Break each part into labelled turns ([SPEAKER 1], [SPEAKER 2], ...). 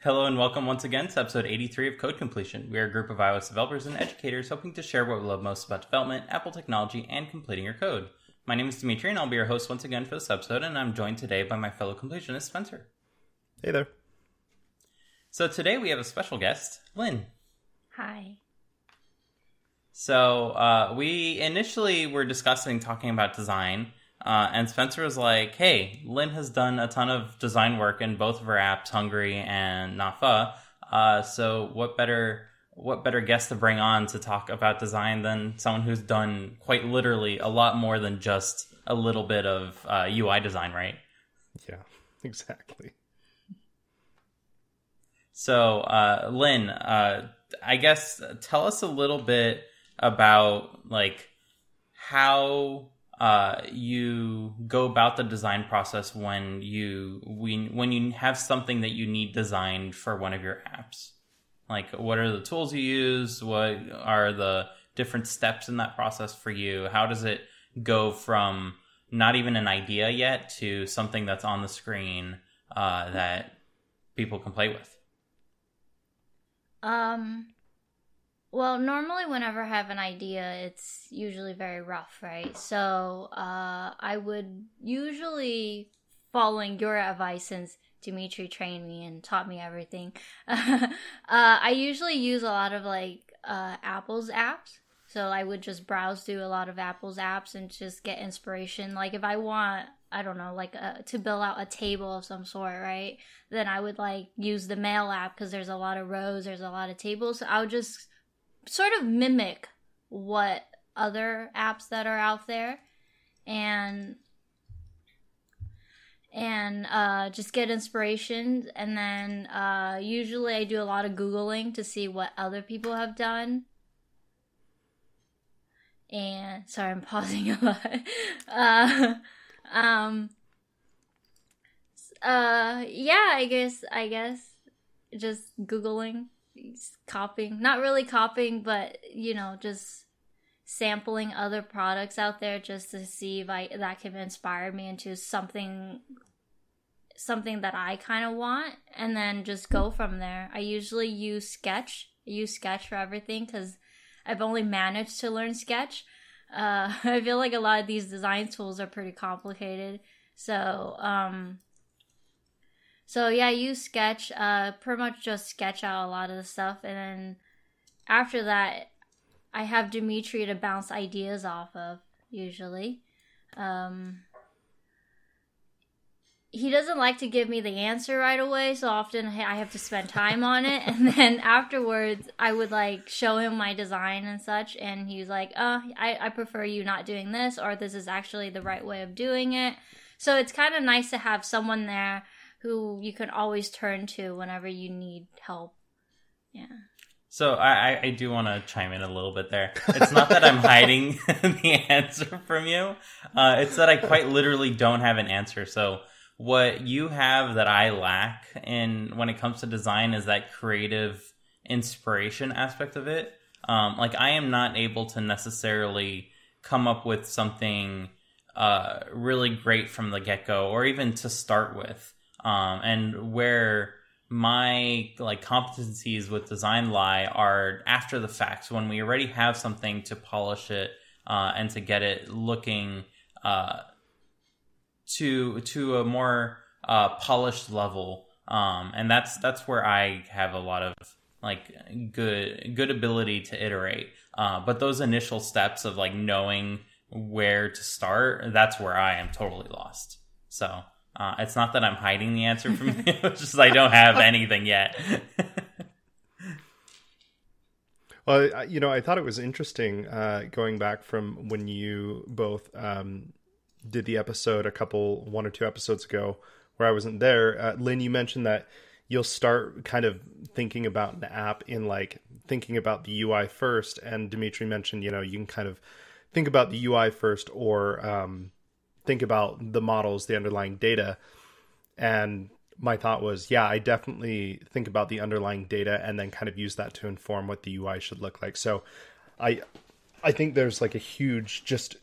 [SPEAKER 1] Hello and welcome once again to episode 83 of Code Completion. We are a group of iOS developers and educators hoping to share what we love most about development, Apple technology, and completing your code. My name is Dimitri and I'll be your host once again for this episode, and I'm joined today by my fellow completionist, Spencer.
[SPEAKER 2] Hey there.
[SPEAKER 1] So today we have a special guest, Lynn.
[SPEAKER 3] Hi.
[SPEAKER 1] So uh, we initially were discussing talking about design, uh, and Spencer was like, "Hey, Lynn has done a ton of design work in both of her apps, Hungry and Not Pho. Uh, so what better what better guest to bring on to talk about design than someone who's done quite literally a lot more than just a little bit of uh, UI design, right?"
[SPEAKER 2] Yeah, exactly.
[SPEAKER 1] So, uh, Lynn, uh, I guess tell us a little bit about like how uh, you go about the design process when you when when you have something that you need designed for one of your apps. Like, what are the tools you use? What are the different steps in that process for you? How does it go from not even an idea yet to something that's on the screen uh, that people can play with?
[SPEAKER 3] Um well, normally whenever I have an idea, it's usually very rough, right? So, uh I would usually following your advice since Dimitri trained me and taught me everything. uh I usually use a lot of like uh Apple's apps. So I would just browse through a lot of Apple's apps and just get inspiration. Like if I want I don't know, like a, to build out a table of some sort, right? Then I would like use the mail app because there's a lot of rows, there's a lot of tables. So I would just sort of mimic what other apps that are out there and and uh, just get inspiration. And then uh, usually i do a lot of googling to see what other people have done. And sorry i'm pausing a lot. Uh, um uh yeah i guess i guess just googling copying not really copying but you know just sampling other products out there just to see if i that can inspire me into something something that i kind of want and then just go from there i usually use sketch I use sketch for everything because i've only managed to learn sketch uh, I feel like a lot of these design tools are pretty complicated. So, um, so yeah, you Sketch. Uh, pretty much just sketch out a lot of the stuff, and then after that, I have Dimitri to bounce ideas off of. Usually, um, he doesn't like to give me the answer right away, so often I have to spend time on it. And then afterwards, I would like show him my design and such, and he's like, "Oh, I, I prefer you not doing this, or this is actually the right way of doing it." So it's kind of nice to have someone there who you can always turn to whenever you need help. Yeah.
[SPEAKER 1] So I, I do want to chime in a little bit there. It's not that I'm hiding the answer from you. Uh, it's that I quite literally don't have an answer. So what you have that I lack in when it comes to design is that creative inspiration aspect of it. Um, like I am not able to necessarily come up with something uh, really great from the get go, or even to start with. Um, and where my like competencies with design lie are after the fact when we already have something to polish it uh, and to get it looking uh, to to a more uh, polished level, um, and that's that's where I have a lot of like good good ability to iterate. Uh, but those initial steps of like knowing where to start, that's where I am totally lost. So uh, it's not that I'm hiding the answer from you; it's just I don't have anything yet.
[SPEAKER 2] well, you know, I thought it was interesting uh, going back from when you both um, did the episode a couple one or two episodes ago where I wasn't there. Uh, Lynn, you mentioned that you'll start kind of thinking about an app in like thinking about the UI first, and Dimitri mentioned you know you can kind of think about the UI first or um, think about the models, the underlying data, and my thought was, yeah, I definitely think about the underlying data and then kind of use that to inform what the UI should look like. So, I I think there's like a huge just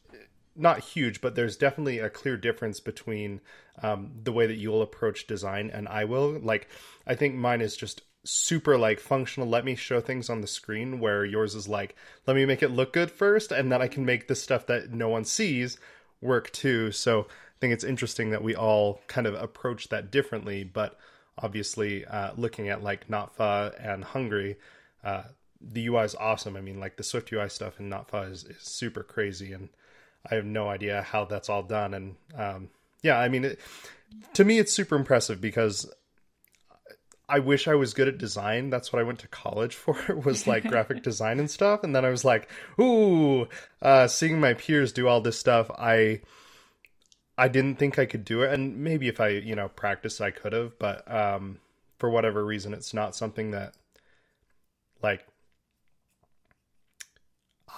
[SPEAKER 2] not huge, but there's definitely a clear difference between um, the way that you'll approach design and I will. Like, I think mine is just super like functional. Let me show things on the screen, where yours is like, let me make it look good first, and then I can make the stuff that no one sees work too. So I think it's interesting that we all kind of approach that differently, but obviously, uh, looking at like Not Pho and Hungry, uh, the UI is awesome. I mean, like the Swift UI stuff in Not Pho is, is super crazy, and I have no idea how that's all done. And um, yeah, I mean, it, to me, it's super impressive because I wish I was good at design. That's what I went to college for was like graphic design and stuff. And then I was like, ooh, uh, seeing my peers do all this stuff, I I didn't think I could do it. And maybe if I, you know, practiced I could have, but um for whatever reason it's not something that like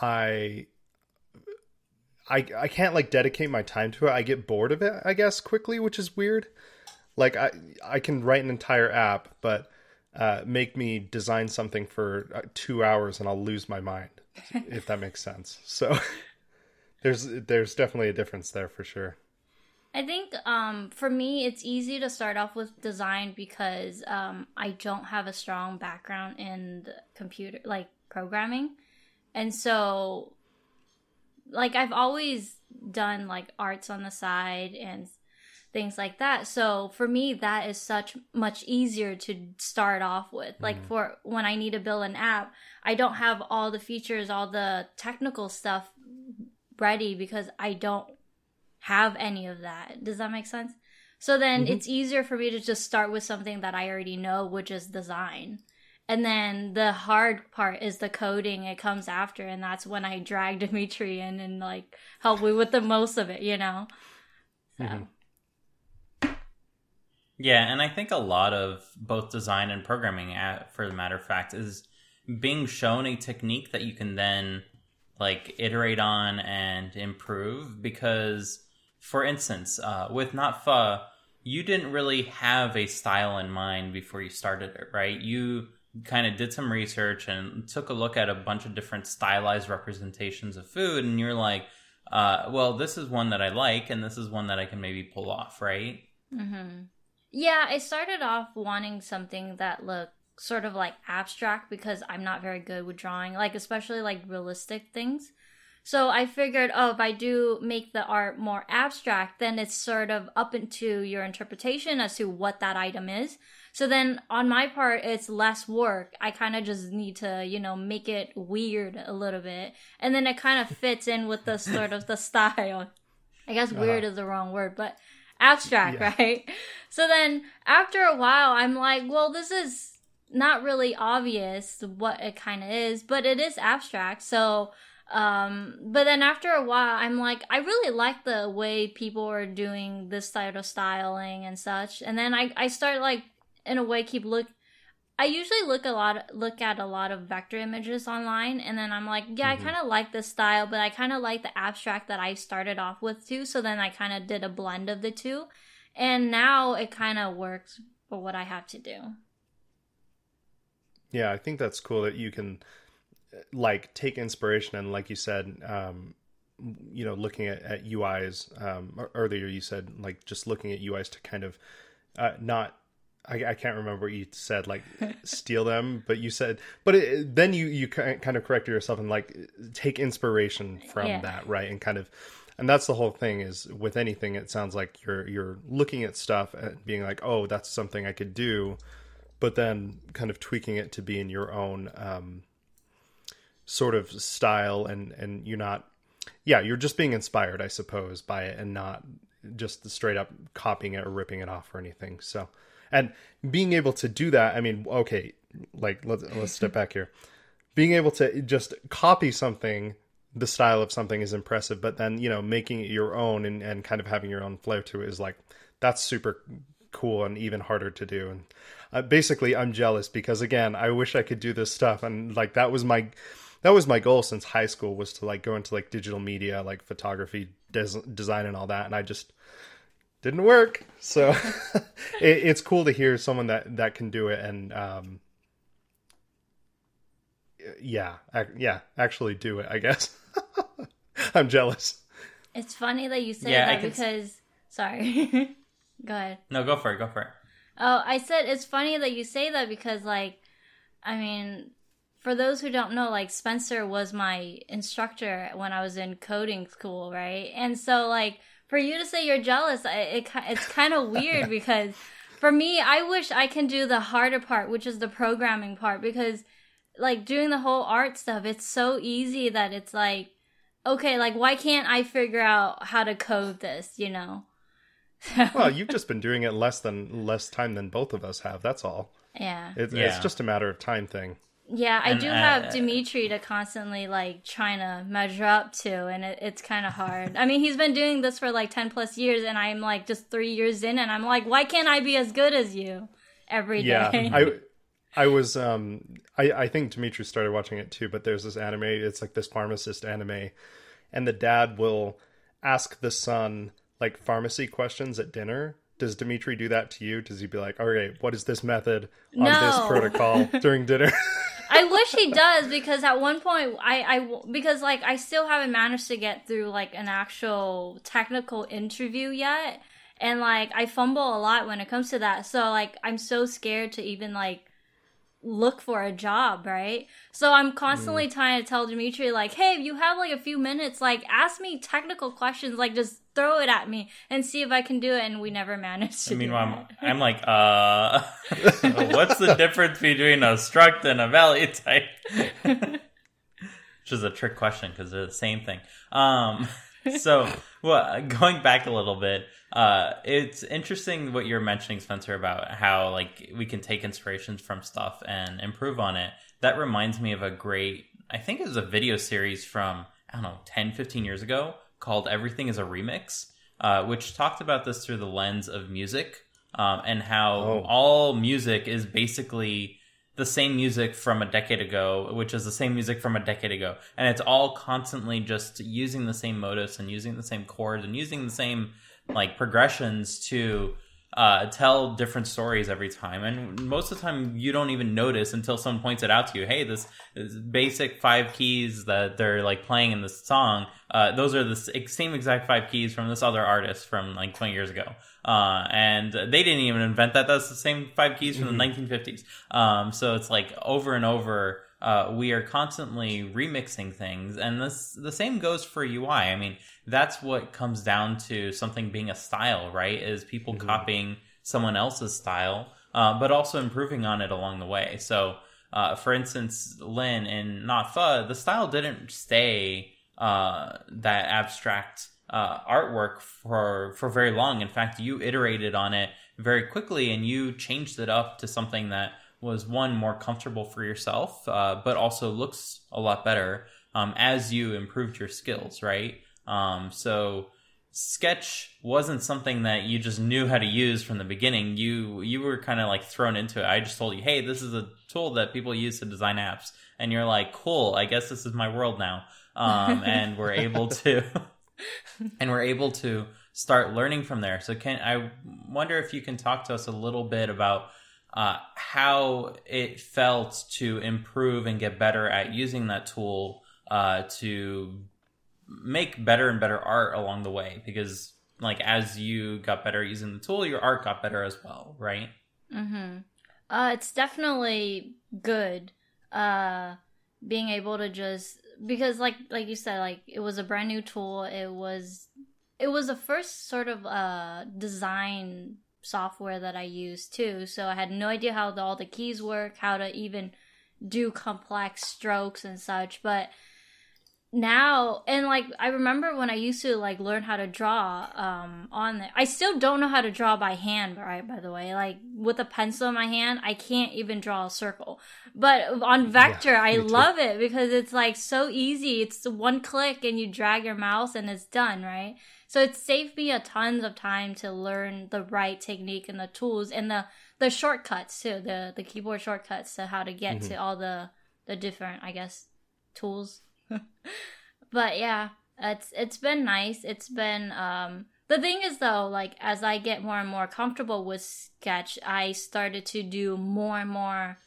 [SPEAKER 2] I I I can't like dedicate my time to it. I get bored of it, I guess, quickly, which is weird. Like I I can write an entire app, but uh, make me design something for uh, two hours and I'll lose my mind, if that makes sense. So there's there's definitely a difference there for sure.
[SPEAKER 3] I think um, for me, it's easy to start off with design because um, I don't have a strong background in computer, like programming. And so, like, I've always done like arts on the side and things like that. So for me, that is such much easier to start off with. Mm. Like for when I need to build an app, I don't have all the features, all the technical stuff ready because I don't have any of that. Does that make sense? So then mm-hmm. it's easier for me to just start with something that I already know, which is design. And then the hard part is the coding. It comes after, and that's when I drag Dimitri in and like help me with the most of it, you know. So.
[SPEAKER 1] Mm-hmm. Yeah, and I think a lot of both design and programming, for the matter of fact, is being shown a technique that you can then like iterate on and improve because for instance, uh, with Not Pho, you didn't really have a style in mind before you started it, right? You kind of did some research and took a look at a bunch of different stylized representations of food, and you're like, uh, well, this is one that I like, and this is one that I can maybe pull off, right?
[SPEAKER 3] Mm-hmm. Yeah, I started off wanting something that looked sort of like abstract because I'm not very good with drawing, like especially like realistic things. So I figured, oh, if I do make the art more abstract, then it's sort of up into your interpretation as to what that item is. So then on my part, it's less work. I kind of just need to, you know, make it weird a little bit. And then it kind of fits in with the sort of the style. I guess uh-huh. weird is the wrong word, but abstract, yeah. right? So then after a while, I'm like, well, this is not really obvious what it kind of is, but it is abstract. So um, but then after a while, I'm like, I really like the way people are doing this type of styling and such. And then I, I start like, in a way, keep look. I usually look a lot, look at a lot of vector images online, and then I'm like, yeah, mm-hmm. I kind of like this style, but I kind of like the abstract that I started off with too. So then I kind of did a blend of the two, and now it kind of works for what I have to do.
[SPEAKER 2] Yeah, I think that's cool that you can like take inspiration and like you said um, you know looking at, at uis um, earlier you said like just looking at uis to kind of uh, not I, I, can't remember what you said like steal them but you said but it, then you you kind of corrected yourself and like take inspiration from yeah. that right and kind of and that's the whole thing is with anything it sounds like you're you're looking at stuff and being like oh that's something i could do but then kind of tweaking it to be in your own um, sort of style and and you're not yeah you're just being inspired i suppose by it and not just straight up copying it or ripping it off or anything so and being able to do that i mean okay like let's let's step back here. Being able to just copy something the style of something is impressive but then you know making it your own and, and kind of having your own flair to it is like that's super cool and even harder to do. And uh, basically i'm jealous because again i wish i could do this stuff. And like that was my that was my goal since high school was to like go into like digital media, like photography, des- design, and all that, and I just didn't work. So it, it's cool to hear someone that that can do it, and um, yeah, I, yeah, actually do it. I guess I'm jealous.
[SPEAKER 3] It's funny that you say
[SPEAKER 1] Yeah,
[SPEAKER 3] that
[SPEAKER 1] can s-
[SPEAKER 3] because sorry. Go ahead.
[SPEAKER 1] No, go for it. Go for it.
[SPEAKER 3] Oh, I said it's funny that you say that because, like, I mean, for those who don't know, like, Spencer was my instructor when I was in coding school, right? And so, like, for you to say you're jealous, I- it, it's kind of weird because for me, I wish I can do the harder part, which is the programming part, because, like, doing the whole art stuff, it's so easy that it's like, okay, like, why can't I figure out how to code this, you know?
[SPEAKER 2] Well, you've just been doing it less than less time than both of us have. That's all.
[SPEAKER 3] yeah.
[SPEAKER 2] It, It's just a matter of time thing.
[SPEAKER 3] Yeah, I
[SPEAKER 1] And,
[SPEAKER 3] do
[SPEAKER 1] uh,
[SPEAKER 3] have Dimitri to constantly like trying to measure up to, and it, it's kind of hard. I mean, he's been doing this for like ten plus years, and I'm like just three years in, and I'm like, why can't I be as good as you every day?
[SPEAKER 2] Yeah, I I was um I I think Dimitri started watching it too, but there's this anime. It's like this pharmacist anime, and the dad will ask the son like pharmacy questions at dinner. Does Dimitri do that to you? Does he be like, "All right, what is this method on this protocol during dinner?"
[SPEAKER 3] I wish he does because at one point I, I because like I still haven't managed to get through like an actual technical interview yet. And like I fumble a lot when it comes to that. So like I'm so scared to even like look for a job right so I'm constantly trying to tell Dimitri like hey if you have like a few minutes like ask me technical questions like just throw it at me and see if I can do it and we never managed to
[SPEAKER 1] I
[SPEAKER 3] do
[SPEAKER 1] mean, I'm. I'm like, uh, what's the difference between a struct and a value type? Which is a trick question because they're the same thing. Um, so, well, going back a little bit, uh, it's interesting what you're mentioning, Spencer, about how like we can take inspirations from stuff and improve on it. That reminds me of a great, I think it was a video series from I don't know, 10, 15 years ago called "Everything Is a Remix," uh, which talked about this through the lens of music um, and how
[SPEAKER 2] Oh.
[SPEAKER 1] all music is basically the same music from a decade ago, which is the same music from a decade ago. And it's all constantly just using the same motifs and using the same chords and using the same like progressions to uh, tell different stories every time. And most of the time, you don't even notice until someone points it out to you. Hey, this, this basic five keys that they're like playing in this song, uh, those are the same exact five keys from this other artist from like 20 years ago. Uh, and they didn't even invent that. That's the same five keys from the 1950s. Um, so it's like over and over. Uh, we are constantly remixing things, and this the same goes for UI. I mean, that's what comes down to something being a style, right? Is people copying someone else's style, uh, but also improving on it along the way. So, uh, for instance, Lin in Not Pho, the style didn't stay uh, that abstract uh, artwork for for very long. In fact, you iterated on it very quickly, and you changed it up to something that was one more comfortable for yourself, uh, but also looks a lot better um, as you improved your skills, right? Um, so sketch wasn't something that you just knew how to use from the beginning. You you were kind of like thrown into it. I just told you hey this is a tool that people use to design apps. And you're like cool i guess this is my world now. Um, and we're able to and we're able to start learning from there. So can i wonder if you can talk to us a little bit about uh, how it felt to improve and get better at using that tool uh, to make better and better art along the way because like as you got better using the tool your art got better as well right
[SPEAKER 3] Mm-hmm. Uh, it's definitely good. Uh, being able to just because like like you said, like it was a brand new tool. It was it was the first sort of uh design software that I used too. So I had no idea how the, all the keys work, how to even do complex strokes and such. But now and like I remember when I used to like learn how to draw um on there. I still don't know how to draw by hand, right? By the way, like with a pencil in my hand, I can't even draw a circle. But on Vector, I
[SPEAKER 2] me too.
[SPEAKER 3] love it because it's like so easy. It's one click and you drag your mouse and it's done, right? So it saved me a tons of time to learn the right technique and the tools and the the shortcuts too, the the keyboard shortcuts to how to get to all the the different, I guess, tools. but yeah, it's it's been nice. It's been um the thing is though, like as I get more and more comfortable with sketch, I started to do more and more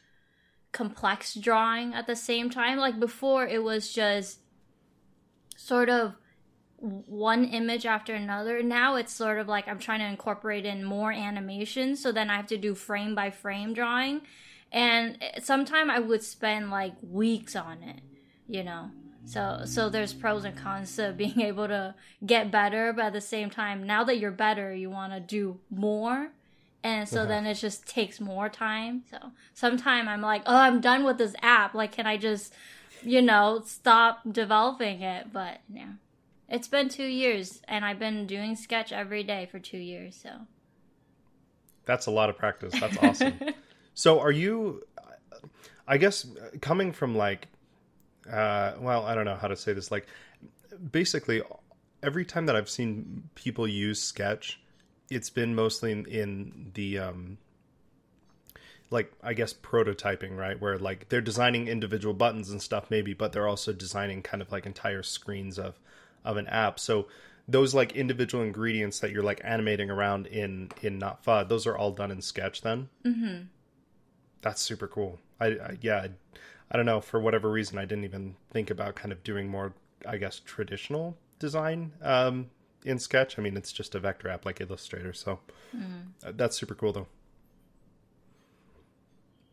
[SPEAKER 3] complex drawing at the same time. Like before it was just sort of one image after another. Now it's sort of like I'm trying to incorporate in more animation, so then I have to do frame by frame drawing. And sometimes I would spend like weeks on it, you know. So so there's pros and cons to being able to get better, but at the same time, now that you're better, you want to do more. And so uh-huh. then it just takes more time. So sometimes I'm like, oh, I'm done with this app. Like, can I just, you know, stop developing it? But yeah, it's been two years, and I've been doing sketch every day for two years. So
[SPEAKER 2] that's a lot of practice. That's awesome. so are you? I guess coming from like uh, well, I don't know how to say this. Like, basically, every time that I've seen people use Sketch, it's been mostly in, in the um, like I guess prototyping, right? Where like they're designing individual buttons and stuff, maybe, but they're also designing kind of like entire screens of of an app. So those like individual ingredients that you're like animating around in in Not Pho, those are all done in Sketch. Then, mm-hmm. that's super cool. I, I yeah. I don't know, for whatever reason, I didn't even think about kind of doing more, I guess, traditional design um, in Sketch. I mean, it's just a vector app like Illustrator, so mm. that's super cool, though.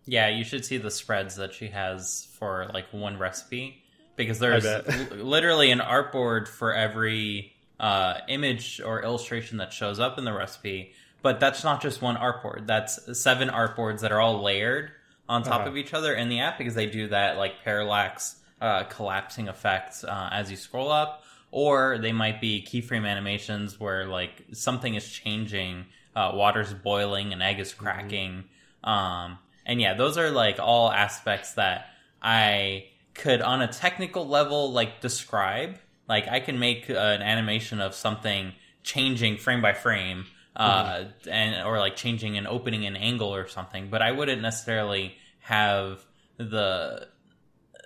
[SPEAKER 1] Yeah, you should see the spreads that she has for like one recipe because there's literally an artboard for every uh, image or illustration that shows up in the recipe. But that's not just one artboard. That's seven artboards that are all layered on top uh-huh. of each other in the app because they do that like parallax uh, collapsing effect uh, as you scroll up, or they might be keyframe animations where like something is changing, uh, water's boiling, an egg is mm-hmm. cracking, mm-hmm. um, and yeah, those are like all aspects that I could on a technical level like describe. Like I can make an animation of something changing frame by frame uh, mm-hmm. and or like changing and opening an angle or something. But I wouldn't necessarily have the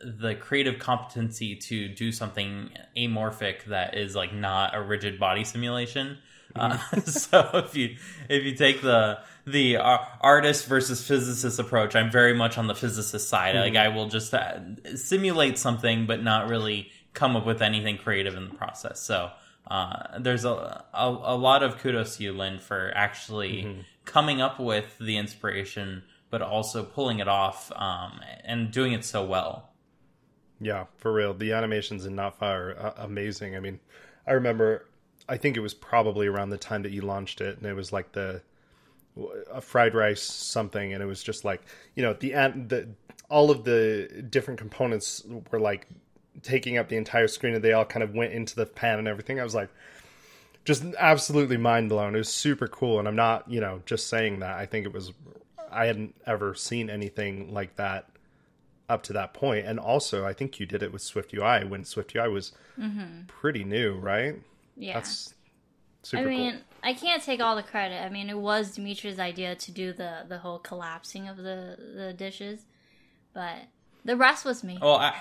[SPEAKER 1] the creative competency to do something amorphic that is like not a rigid body simulation. Uh, mm-hmm. Uh, so if you if you take the the uh, artist versus physicist approach, I'm very much on the physicist side. Mm-hmm. Like I will just uh, simulate something, but not really come up with anything creative in the process. So uh, there's a, a, a lot of kudos to you, Lynn, for actually mm-hmm. coming up with the inspiration, but also pulling it off um, and doing it so well.
[SPEAKER 2] Yeah, for real. The animations in Not Pho are uh, amazing. I mean, I remember, I think it was probably around the time that you launched it, and it was like the a fried rice something, and it was just like you know the the all of the different components were like taking up the entire screen and they all kind of went into the pan and everything. I was like, just absolutely mind blown. It was super cool. And I'm not, you know, just saying that. I think it was, I hadn't ever seen anything like that up to that point. And also, I think you did it with Swift UI when Swift UI was mm-hmm. pretty new, right?
[SPEAKER 3] Yeah. That's super I mean, cool. I can't take all the credit. I mean, it was Dimitri's idea to do the, the whole collapsing of the, the dishes. But the rest was me.
[SPEAKER 1] Well, I,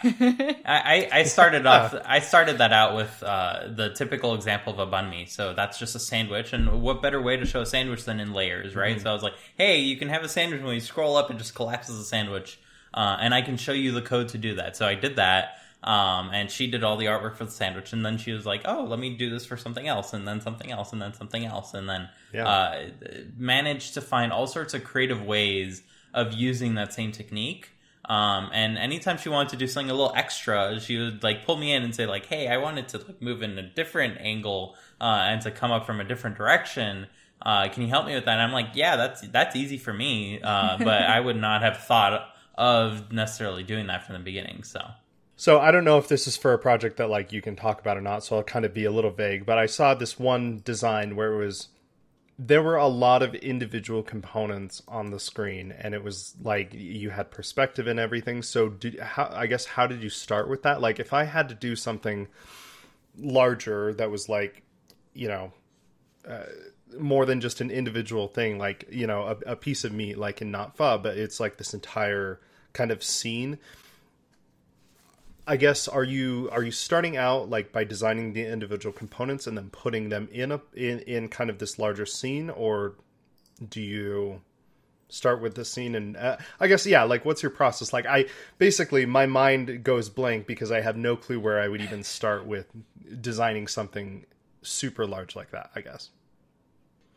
[SPEAKER 1] I, I started off. I started that out with uh, the typical example of a banh mi. So that's just a sandwich, and what better way to show a sandwich than in layers, right? Mm-hmm. So I was like, hey, you can have a sandwich when you scroll up, it just collapses a sandwich, uh, and I can show you the code to do that. So I did that. Um, and she did all the artwork for the sandwich, and then she was like, "Oh, let me do this for something else, and then something else, and then something else, and then yeah. uh, managed to find all sorts of creative ways of using that same technique um, and anytime she wanted to do something a little extra, she would like pull me in and say like, "Hey, I wanted to like move in a different angle uh, and to come up from a different direction. Uh, can you help me with that?" And I'm like, "Yeah, that's that's easy for me, uh, but I would not have thought of necessarily doing that from the beginning." So.
[SPEAKER 2] So I don't know if this is for a project that like you can talk about or not, so I'll kind of be a little vague. But I saw this one design where it was there were a lot of individual components on the screen and it was like you had perspective and everything. So did how i guess how did you start with that? Like if i had to do something larger that was like you know uh, more than just an individual thing like you know a, a piece of meat like in Not Pho but it's like this entire kind of scene I guess are you are you starting out like by designing the individual components and then putting them in a in in kind of this larger scene, or do you start with the scene and uh, i guess yeah like what's your process like i basically my mind goes blank because i have no clue where i would even start with designing something super large like that i guess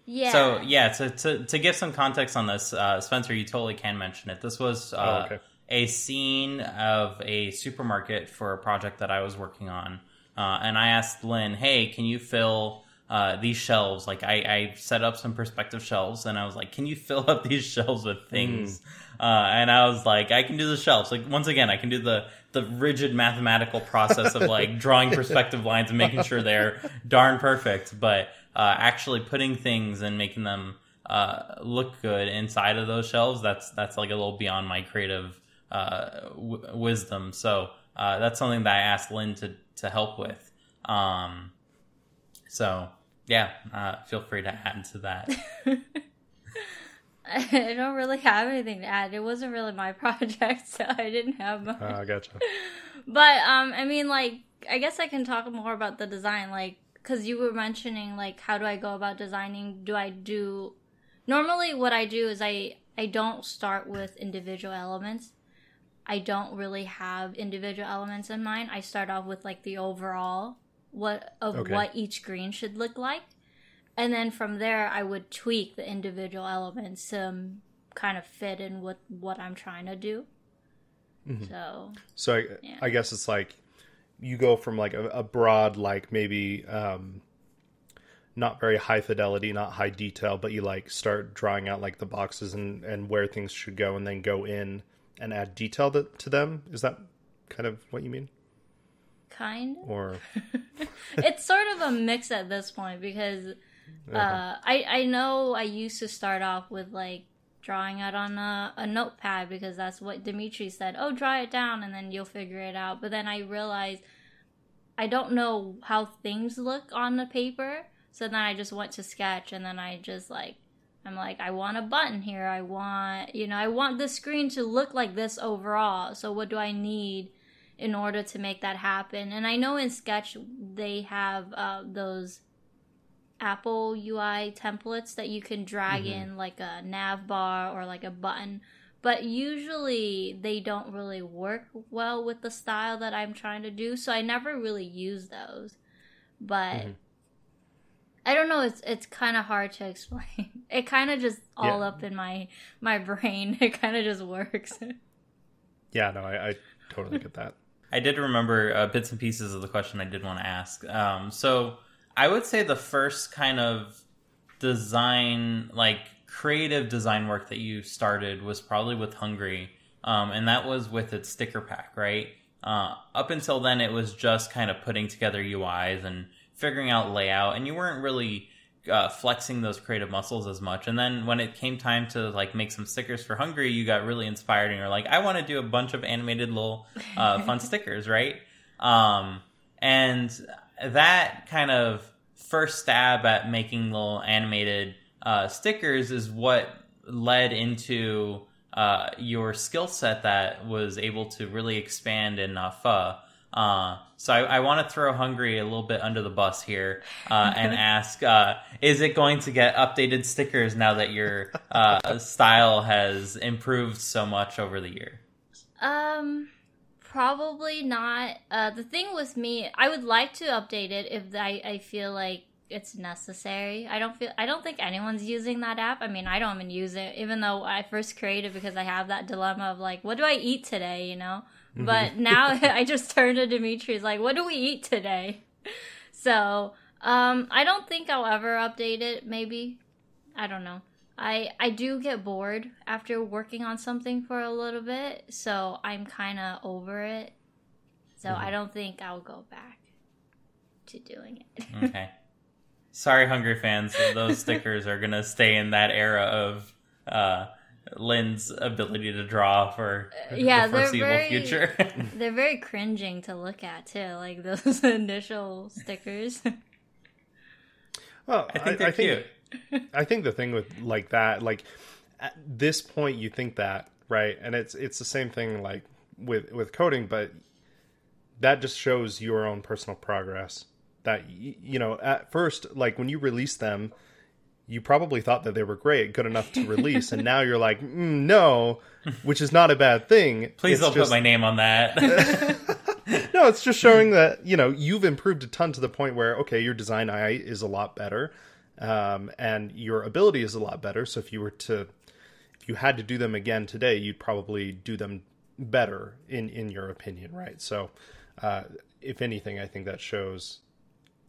[SPEAKER 3] Yeah.
[SPEAKER 1] So yeah, to, to to give some context on this, uh, Spencer, you totally can mention it. This was uh,
[SPEAKER 2] Oh, okay.
[SPEAKER 1] A scene of a supermarket for a project that I was working on, uh, and I asked Lynn, "Hey, can you fill uh, these shelves?" Like I, I set up some perspective shelves, and I was like, "Can you fill up these shelves with things?" Uh, and I was like, "I can do the shelves." Like once again, I can do the the rigid mathematical process of like drawing perspective lines and making sure they're darn perfect, but uh, actually putting things and making them uh, look good inside of those shelves that's that's like a little beyond my creative uh, w- wisdom so uh, that's something that I asked Lynn to to help with um, so yeah uh, feel free to add to that
[SPEAKER 3] I don't really have anything to add. It wasn't really my project, so I didn't have much.
[SPEAKER 2] uh, i gotcha
[SPEAKER 3] But um, I mean, like, I guess I can talk more about the design, like, because you were mentioning, like, how do I go about designing? Do I do normally what I do is I I don't start with individual elements. I don't really have individual elements in mind. I start off with like the overall what of
[SPEAKER 2] Okay.
[SPEAKER 3] what each green should look like, and then from there I would tweak the individual elements to um, kind of fit in with what I'm trying to do. So
[SPEAKER 2] So I,
[SPEAKER 3] Yeah.
[SPEAKER 2] I guess it's like you go from like a, a broad, like maybe um, not very high fidelity, not high detail, but you like start drawing out like the boxes and, and where things should go, and then go in and add detail to, to them. Is that kind of what you mean?
[SPEAKER 3] kind of.
[SPEAKER 2] Or
[SPEAKER 3] it's sort of a mix at this point because uh, I I know I used to start off with like drawing out on a, a notepad because that's what Dimitri said. Oh, draw it down and then you'll figure it out. But then I realized I don't know how things look on the paper, so then I just went to sketch and then I just like I'm like I want a button here. I want you know I want the screen to look like this overall. So what do I need? in order to make that happen. And I know in Sketch they have uh, those Apple UI templates that you can drag in like a nav bar or like a button. But usually they don't really work well with the style that I'm trying to do, so I never really use those. But I don't know, it's it's kind of hard to explain. It kind of just all
[SPEAKER 2] Yeah.
[SPEAKER 3] up in my my brain. It kind of just works.
[SPEAKER 2] yeah, no, I, I totally get that.
[SPEAKER 1] I did remember uh, bits and pieces of the question I did want to ask. Um, so I would say the first kind of design, like creative design work that you started was probably with Hungry, um, and that was with its sticker pack, right? Uh, up until then, it was just kind of putting together UIs and figuring out layout, and you weren't really uh, flexing those creative muscles as much. And then when it came time to like make some stickers for Hungry, you got really inspired and you're like, I want to do a bunch of animated little uh, fun stickers, right? Um, and that kind of first stab at making little animated uh, stickers is what led into uh, your skill set that was able to really expand in uh, pho. Uh, so I, I want to throw Hungry a little bit under the bus here uh, and ask: uh, Is it going to get updated stickers now that your uh, style has improved so much over the year?
[SPEAKER 3] Um, probably not. Uh, the thing with me, I would like to update it if I, I feel like it's necessary. I don't feel I don't think anyone's using that app. I mean, I don't even use it, even though I first created because I have that dilemma of like, what do I eat today? You know. But now I just turned to Dimitri's like, what do we eat today? So um, I don't think I'll ever update it. Maybe I don't know. I I do get bored after working on something for a little bit, so I'm kind of over it. So I don't think I'll go back to doing it.
[SPEAKER 1] Okay. Sorry, Hungry fans. Those stickers are gonna stay in that era of uh, Lynn's ability to draw for uh,
[SPEAKER 3] yeah,
[SPEAKER 1] the
[SPEAKER 3] they're
[SPEAKER 1] foreseeable
[SPEAKER 3] very-
[SPEAKER 1] future.
[SPEAKER 3] They're very cringing to look at too, like those initial stickers.
[SPEAKER 2] Well,
[SPEAKER 1] I think they're cute.
[SPEAKER 2] I think the thing with like that, like at this point, you think that right, and it's it's the same thing like with with coding, but that just shows your own personal progress. That you know, at first, like when you release them, you probably thought that they were great, good enough to release, and now you're like, mm, no, which is not a bad thing.
[SPEAKER 1] Please
[SPEAKER 2] It's
[SPEAKER 1] don't
[SPEAKER 2] just-
[SPEAKER 1] put my name on that.
[SPEAKER 2] No, it's just showing that you know you've improved a ton to the point where okay, your design eye is a lot better, um, and your ability is a lot better. So if you were to, if you had to do them again today, you'd probably do them better in in your opinion, right? So, uh, if anything, I think that shows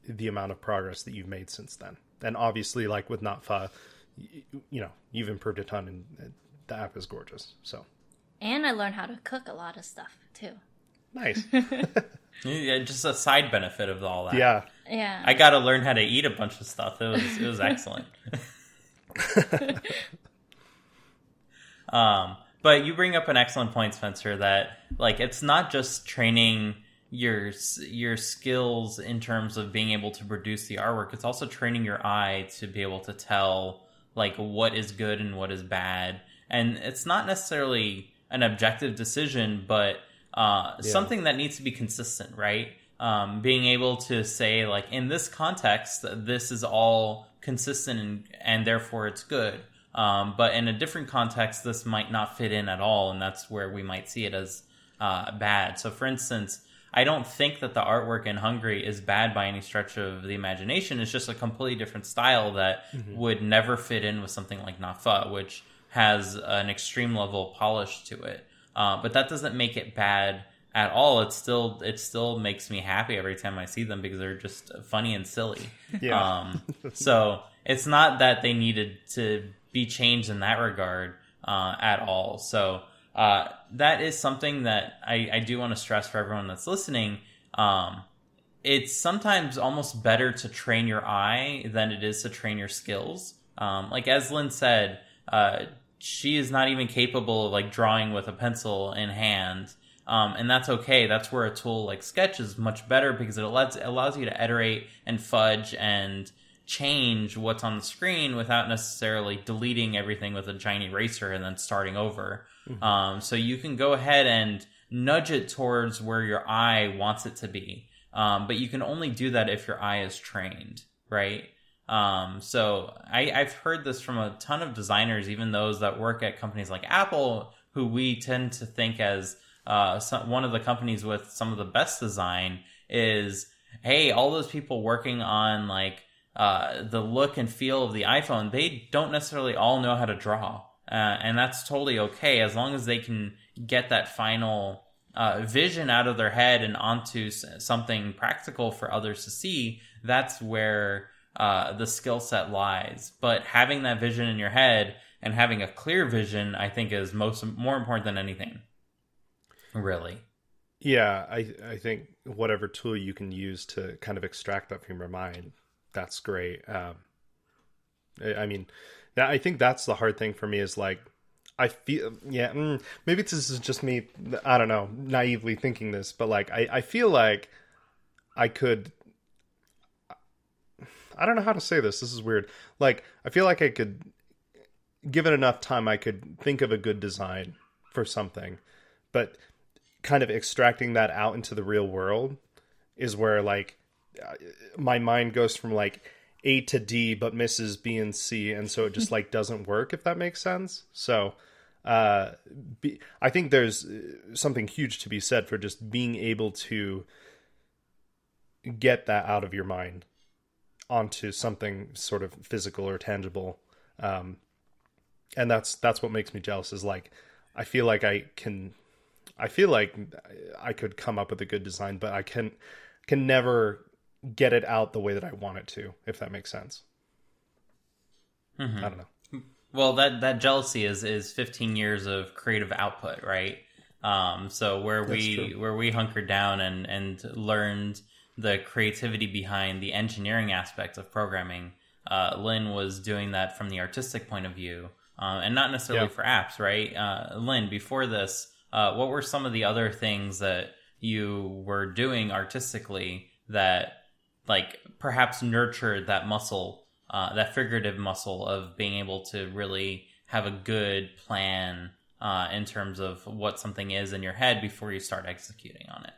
[SPEAKER 2] the amount of progress that you've made since then. And obviously, like with Not Pho, you, you know you've improved a ton, and the app is gorgeous. So
[SPEAKER 3] And I learned how to cook a lot of stuff too.
[SPEAKER 2] nice,
[SPEAKER 1] yeah, just a side benefit of all that.
[SPEAKER 2] yeah.
[SPEAKER 3] Yeah.
[SPEAKER 1] I got to learn how to eat a bunch of stuff. It was it was excellent. um, but you bring up an excellent point, Spencer. That like it's not just training your your skills in terms of being able to produce the artwork. It's also training your eye to be able to tell like what is good and what is bad. And it's not necessarily an objective decision, but uh, something that needs to be consistent, right? Um, being able to say like in this context, this is all consistent and, and therefore it's good. Um, but in a different context, this might not fit in at all, and that's where we might see it as uh, bad. So, for instance, I don't think that the artwork in Hungry is bad by any stretch of the imagination. It's just a completely different style that would never fit in with something like Not Pho, which has an extreme level of polish to it. Uh, but that doesn't make it bad at all. It still it still makes me happy every time I see them because they're just funny and silly.
[SPEAKER 2] Yeah.
[SPEAKER 1] Um, so it's not that they needed to be changed in that regard uh, at all. So uh, that is something that I, I do want to stress for everyone that's listening. Um, it's sometimes almost better to train your eye than it is to train your skills. Um, like as Lynn said, uh, she is not even capable of like drawing with a pencil in hand. Um, and that's okay. That's where a tool like Sketch is much better because it allows, it allows you to iterate and fudge and change what's on the screen without necessarily deleting everything with a giant eraser and then starting over. Um, so you can go ahead and nudge it towards where your eye wants it to be. Um, but you can only do that if your eye is trained, right? Um, so I, I've heard this from a ton of designers, even those that work at companies like Apple, who we tend to think as uh, some, one of the companies with some of the best design is, hey, all those people working on like uh, the look and feel of the iPhone, they don't necessarily all know how to draw. Uh, and that's totally okay as long as they can get that final uh, vision out of their head and onto something practical for others to see. That's where uh, the skill set lies. But having that vision in your head and having a clear vision, I think, is most more important than anything. Really.
[SPEAKER 2] Yeah, I I think whatever tool you can use to kind of extract that from your mind, that's great. Um, I mean, that I think that's the hard thing for me is like I feel yeah mm, maybe this is just me I don't know naively thinking this, but like I I feel like I could I don't know how to say this. This is weird. Like I feel like I could given enough time I could think of a good design for something, but kind of extracting that out into the real world is where like uh, my mind goes from like A to D but misses B and C and so it just like doesn't work if that makes sense. So uh be, I think there's uh, something huge to be said for just being able to get that out of your mind onto something sort of physical or tangible um and that's that's what makes me jealous is like I feel like I can I feel like I could come up with a good design, but I can can never get it out the way that I want it to, if that makes sense. I don't know.
[SPEAKER 1] Well, that that jealousy is is 15 years of creative output, right? Um, so where we
[SPEAKER 2] true.
[SPEAKER 1] where we hunkered down and and learned the creativity behind the engineering aspect of programming, uh, Lynn was doing that from the artistic point of view, uh, and not necessarily
[SPEAKER 2] Yeah.
[SPEAKER 1] for apps, right? Uh, Lynn, before this, uh, what were some of the other things that you were doing artistically that like perhaps nurture that muscle, uh, that figurative muscle of being able to really have a good plan uh, in terms of what something is in your head before you start executing on it.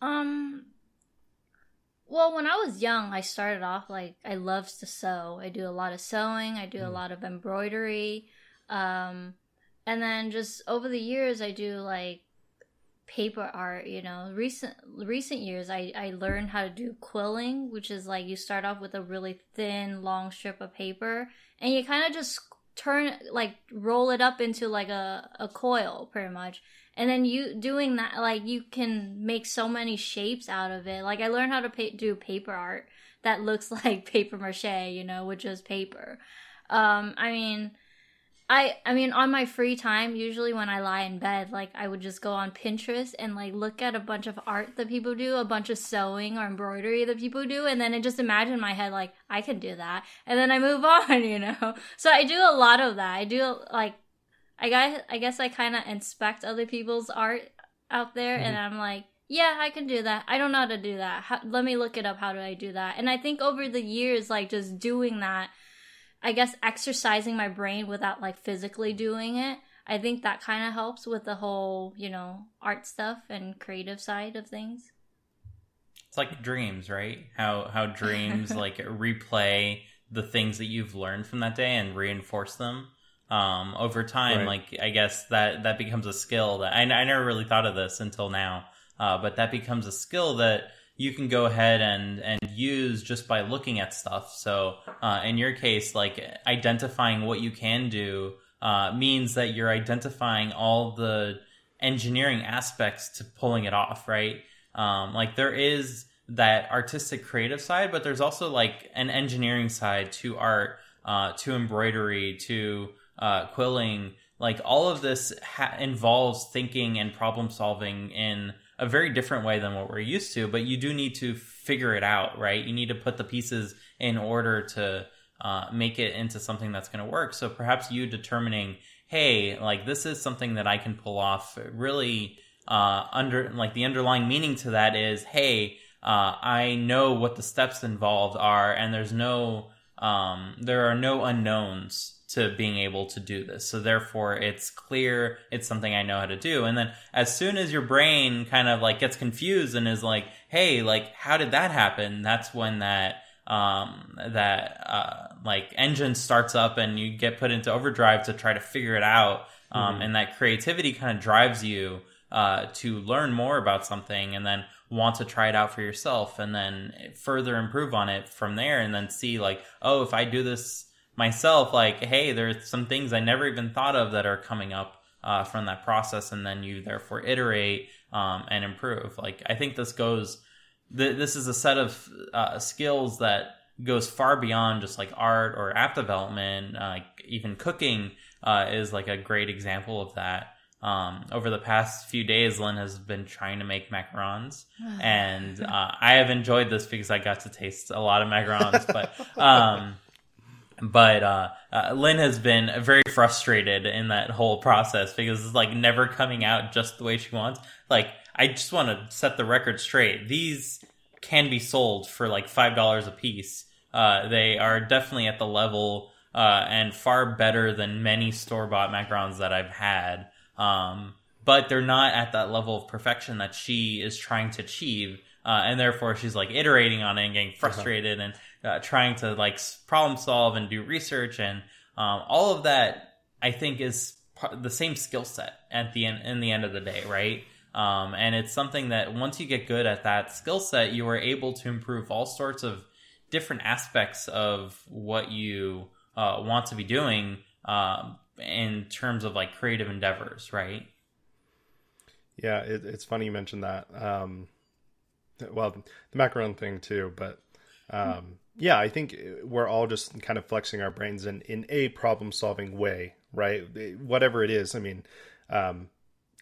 [SPEAKER 3] Um Well, when I was young, I started off like I loved to sew. I do a lot of sewing. I do a lot of embroidery, um, and then just over the years, I do like paper art. You know, recent recent years, I I learned how to do quilling, which is like you start off with a really thin, long strip of paper, and you kind of just turn like roll it up into like a a coil, pretty much and then you doing that like you can make so many shapes out of it like i learned how to pa- do paper art that looks like paper mache you know which is paper um i mean i i mean on my free time usually when i lie in bed like i would just go on pinterest and like look at a bunch of art that people do a bunch of sewing or embroidery that people do and then i just imagine in my head like i can do that and then i move on you know so i do a lot of that i do like I guess I guess I kind of inspect other people's art out there, mm-hmm. and I'm like, yeah, I can do that. I don't know how to do that. How, let me look it up. How do I do that? And I think over the years, like just doing that, I guess exercising my brain without like physically doing it. I think that kind of helps with the whole, you know, art stuff and creative side of things.
[SPEAKER 1] It's like dreams, right? How how dreams like replay the things that you've learned from that day and reinforce them um, over time. Right. Like I guess that that becomes a skill that I, I never really thought of this until now, uh, but that becomes a skill that you can go ahead and and use just by looking at stuff. So uh, in your case, like identifying what you can do uh, means that you're identifying all the engineering aspects to pulling it off, right? Um, like there is that artistic creative side, but there's also like an engineering side to art, uh, to embroidery, to uh, quilling, like all of this ha- involves thinking and problem solving in a very different way than what we're used to. But you do need to figure it out, right? You need to put the pieces in order to uh, make it into something that's going to work. So perhaps you determining, hey, like this is something that I can pull off. Really, uh, under like the underlying meaning to that is, hey, uh, I know what the steps involved are, and there's no, um, there are no unknowns to being able to do this. So therefore it's clear it's something I know how to do. And then as soon as your brain kind of like gets confused and is like, hey, like how did that happen? That's when that um that uh like engine starts up and you get put into overdrive to try to figure it out. Um mm-hmm. and that creativity kind of drives you uh to learn more about something and then want to try it out for yourself and then further improve on it from there and then see like, oh, if I do this myself like hey there's some things i never even thought of that are coming up uh, from that process and then you therefore iterate um, and improve like i think this goes th- this is a set of uh, skills that goes far beyond just like art or app development uh, even cooking uh, is like a great example of that um, over the past few days, Linh has been trying to make macarons, and uh, I have enjoyed this because I got to taste a lot of macarons. but um, but uh, uh, Linh has been very frustrated in that whole process because it's like never coming out just the way she wants. Like, I just want to set the record straight. These can be sold for like five dollars a piece. Uh, they are definitely at the level uh, and far better than many store bought macarons that I've had. Um, but they're not at that level of perfection that she is trying to achieve. Uh, and therefore, she's like iterating on it and getting uh-huh. frustrated uh-huh. and uh, trying to like problem solve and do research and um, all of that i think is the same skill set at the end in the end of the day right? Um, and it's something that once you get good at that skill set you are able to improve all sorts of different aspects of what you uh, want to be doing um, in terms of like creative endeavors right?
[SPEAKER 2] Yeah it, it's funny you mentioned that. Um, well the macaron thing too but um, yeah, I think uh, we're all just kind of flexing our brains in in a problem solving way, right? Whatever it is. I mean, um,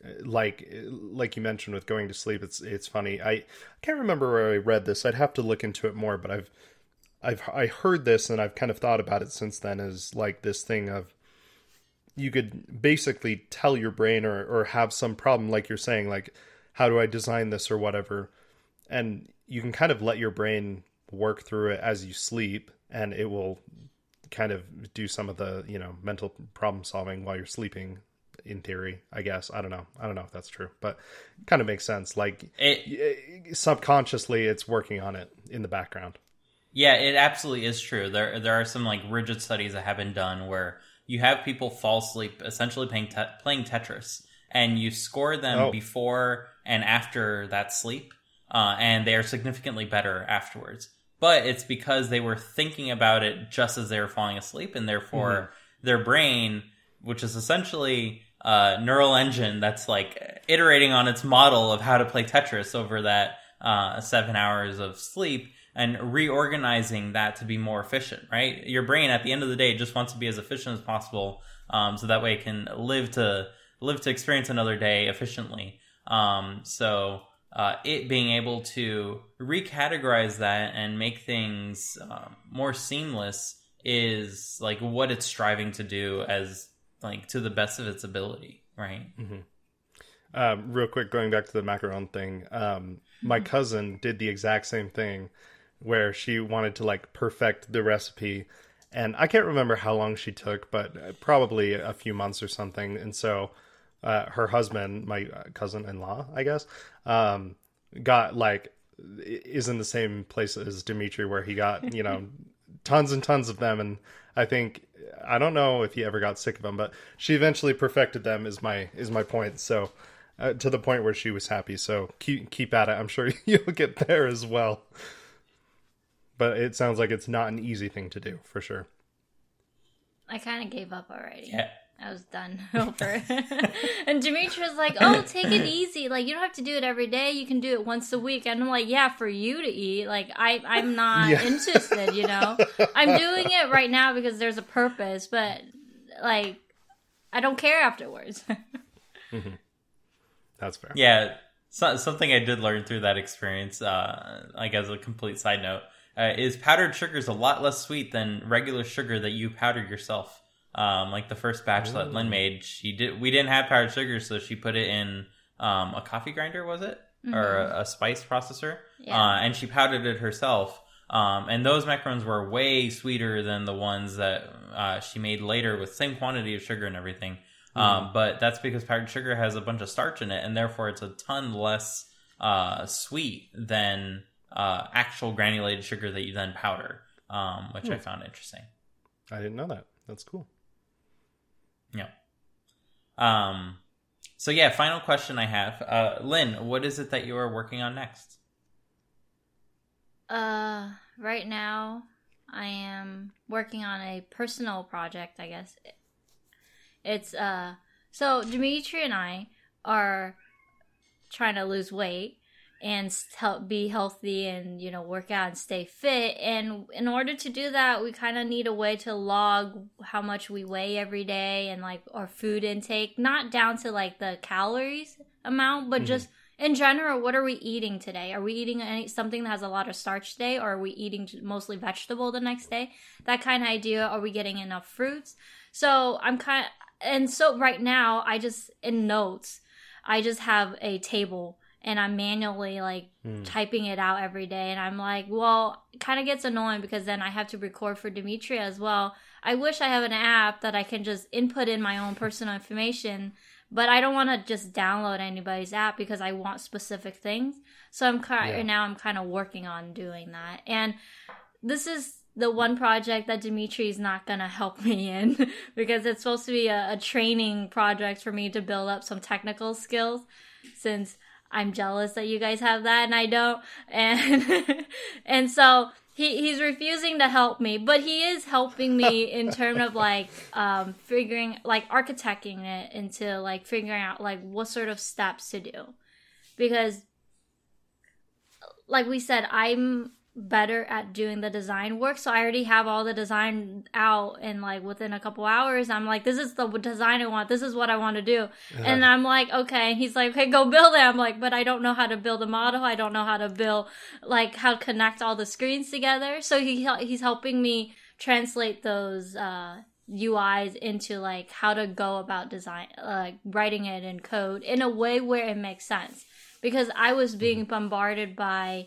[SPEAKER 2] uh, like uh, like you mentioned with going to sleep, it's it's funny. I, can't remember where I read this. I'd have to look into it more, but I've I've I heard this and I've kind of thought about it since then. As like this thing of you could basically tell your brain or or have some problem, like you're saying, like how do I design this or whatever, and you can kind of let your brain work through it as you sleep and it will kind of do some of the you know mental problem solving while you're sleeping in theory, I guess. I don't know. I don't know if that's true, but kind of makes sense. Like
[SPEAKER 1] it,
[SPEAKER 2] subconsciously, it's working on it in the background.
[SPEAKER 1] Yeah, it absolutely is true. There there are some like rigid studies that have been done where you have people fall asleep essentially playing te- playing Tetris, and you score them oh. before and after that sleep, uh, and they are significantly better afterwards. But it's because they were thinking about it just as they were falling asleep, and therefore mm-hmm. their brain, which is essentially a neural engine that's like iterating on its model of how to play Tetris over that uh, seven hours of sleep and reorganizing that to be more efficient, right? Your brain at the end of the day just wants to be as efficient as possible, um, so that way it can live to live to experience another day efficiently. Um, so uh, it being able to recategorize that and make things um, more seamless is like what it's striving to do as like to the best of its ability, right?
[SPEAKER 2] Mm-hmm. Um, real quick, going back to the macaron thing, um, my mm-hmm. cousin did the exact same thing where she wanted to like perfect the recipe and I can't remember how long she took, but uh, probably a few months or something. And so uh, her husband, my uh, cousin-in-law, I guess, um, got like is in the same place as Dimitri, where he got you know tons and tons of them, and I think I don't know if he ever got sick of them, but she eventually perfected them. Is my is my point. So. Uh, to the point where she was happy. So keep keep at it. I'm sure you'll get there as well but it sounds like it's not an easy thing to do for sure.
[SPEAKER 3] I kind of gave up already.
[SPEAKER 1] Yeah.
[SPEAKER 3] I was done over. and Dimitri was like, "Oh, take it easy. Like you don't have to do it every day. You can do it once a week." And I'm like, "Yeah, for you to eat. Like I I'm not yeah. interested, you know. I'm doing it right now because there's a purpose, but like I don't care afterwards."
[SPEAKER 2] mm-hmm. That's fair.
[SPEAKER 1] Yeah, so, something I did learn through that experience, uh, like as a complete side note, uh, is powdered sugar is a lot less sweet than regular sugar that you powder yourself. Um, like the first batch Ooh. that Linh made, she did. We didn't have powdered sugar, so she put it in um, a coffee grinder, was it, mm-hmm. or a, a, spice processor? Yeah. Uh, and she powdered it herself. Um, and those macarons were way sweeter than the ones that uh, she made later with same quantity of sugar and everything. Mm. Um, but that's because powdered sugar has a bunch of starch in it, and therefore it's a ton less uh, sweet than uh, actual granulated sugar that you then powder, um, which I found interesting.
[SPEAKER 2] I didn't know that. That's cool.
[SPEAKER 1] Yeah. Um. So yeah, final question I have, uh, Linh. What is it that you are working on next?
[SPEAKER 3] Uh, right now I am working on a personal project. I guess it's uh. So Dimitri and I are trying to lose weight and help be healthy and you know work out and stay fit. And in order to do that we kind of need a way to log how much we weigh every day and like our food intake not down to like the calories amount but mm-hmm. just in general what are we eating today? Are we eating any, something that has a lot of starch today or are we eating mostly vegetable the next day? That kind of idea are we getting enough fruits? So i'm kind of and so right now i just in notes i just have a table and I'm manually like mm. typing it out every day. And I'm like, well, kind of gets annoying because then I have to record for Dimitri as well. I wish I have an app that I can just input in my own personal information, but I don't want to just download anybody's app because I want specific things. So I'm kind yeah. now I'm kind of working on doing that. And this is the one project that Dimitri is not going to help me in because it's supposed to be a, a training project for me to build up some technical skills since I'm jealous that you guys have that and I don't. And and so he he's refusing to help me, but he is helping me in terms of like um figuring like architecting it into like figuring out like what sort of steps to do. Because like we said, I'm better at doing the design work. So I already have all the design out and like within a couple hours, I'm like, this is the design I want. This is what I want to do. Uh-huh. And I'm like, okay. he's like, okay, go build it. I'm like, but I don't know how to build a model. I don't know how to build like how to connect all the screens together. So he, he's helping me translate those, uh, UIs into like how to go about design, like writing it in code in a way where it makes sense. Because I was being mm-hmm. bombarded by,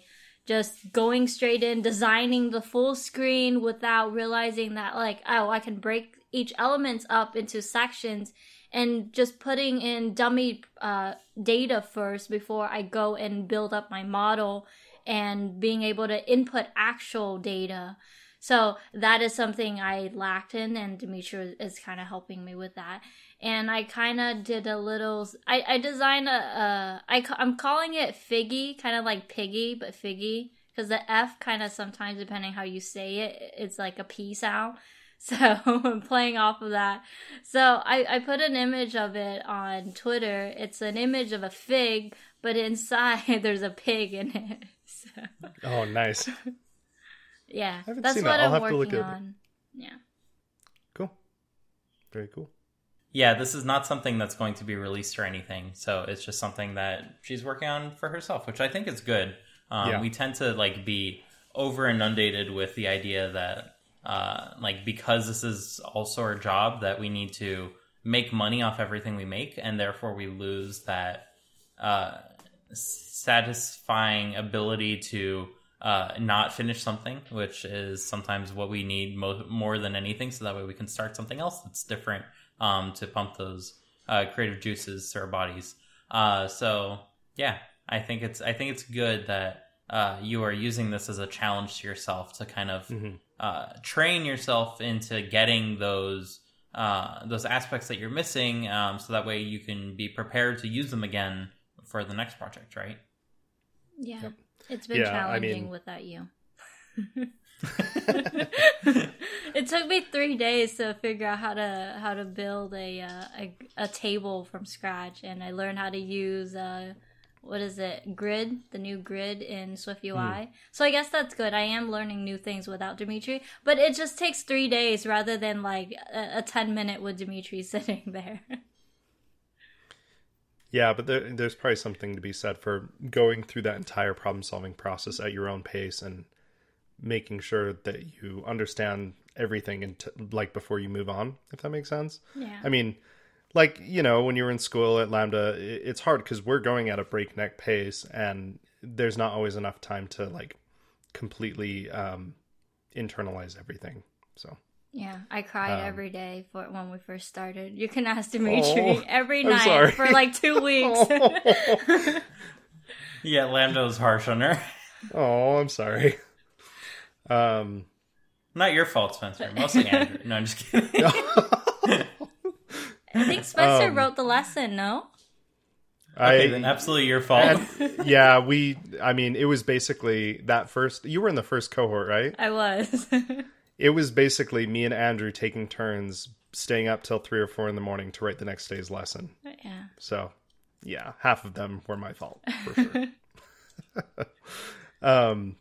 [SPEAKER 3] just going straight in, designing the full screen without realizing that, like, oh, I can break each element up into sections and just putting in dummy uh, data first before I go and build up my model and being able to input actual data. So that is something I lacked in, and Dimitri is kind of helping me with that. And I kind of did a little. I I designed a. a I I'm calling it Figgy, kind of like Piggy, but Figgy, because the F kind of sometimes, depending how you say it, it's like a P sound. So I'm playing off of that. So I, I put an image of it on Twitter. It's an image of a fig, but inside there's a pig in it. So.
[SPEAKER 2] Oh, nice.
[SPEAKER 3] yeah,
[SPEAKER 2] haven't
[SPEAKER 3] that's
[SPEAKER 2] seen
[SPEAKER 3] what
[SPEAKER 2] that. I'll
[SPEAKER 3] I'm
[SPEAKER 2] have to look
[SPEAKER 3] working
[SPEAKER 2] at it.
[SPEAKER 3] on. Yeah.
[SPEAKER 2] Cool. Very cool.
[SPEAKER 1] Yeah, this is not something that's going to be released or anything. So it's just something that she's working on for herself, which I think is good. Um,
[SPEAKER 2] Yeah.
[SPEAKER 1] We tend to like be over inundated with the idea that uh, like because this is also our job that we need to make money off everything we make, and therefore we lose that uh, satisfying ability to uh, not finish something, which is sometimes what we need mo- more than anything. So that way we can start something else that's different um, to pump those uh, creative juices to our bodies. Uh, so yeah, I think it's I think it's good that uh, you are using this as a challenge to yourself to kind of uh, train yourself into getting those uh, those aspects that you're missing, um, so that way you can be prepared to use them again for the next project, right?
[SPEAKER 3] Yeah. It's been
[SPEAKER 2] Yeah, I
[SPEAKER 3] challenging
[SPEAKER 2] mean-
[SPEAKER 3] without you. it took me three days to figure out how to how to build a uh, a, a table from scratch, and I learned how to use uh, what is it grid the new grid in SwiftUI. So I guess that's good. I am learning new things without Dimitri, but it just takes three days rather than like a, a ten minute with Dimitri sitting there.
[SPEAKER 2] Yeah, but there, there's probably something to be said for going through that entire problem solving process at your own pace and making sure that you understand everything and like before you move on, if that makes sense.
[SPEAKER 3] yeah.
[SPEAKER 2] I mean, like you know, when you were in school at Lambda, it's hard because we're going at a breakneck pace, and there's not always enough time to like completely um, internalize everything. So
[SPEAKER 3] Yeah, I cried
[SPEAKER 2] Um,
[SPEAKER 3] every day for when we first started. You can ask Dimitri
[SPEAKER 2] Oh,
[SPEAKER 3] every
[SPEAKER 2] I'm
[SPEAKER 3] night
[SPEAKER 2] sorry.
[SPEAKER 3] for like two weeks.
[SPEAKER 1] Yeah, Lambda was harsh on her.
[SPEAKER 2] oh, I'm sorry. Um,
[SPEAKER 1] Not your fault, Spencer. Mostly Andrew. No, I'm just kidding.
[SPEAKER 3] I think Spencer
[SPEAKER 2] Um,
[SPEAKER 3] wrote the lesson. No,
[SPEAKER 1] okay,
[SPEAKER 2] I
[SPEAKER 1] then absolutely your fault.
[SPEAKER 2] and yeah, we. I mean, it was basically that first. You were in the first cohort, right?
[SPEAKER 3] I was.
[SPEAKER 2] It was basically me and Andrew taking turns staying up till three or four in the morning to write the next day's lesson.
[SPEAKER 3] yeah,
[SPEAKER 2] So, yeah, half of them were my fault for sure. um,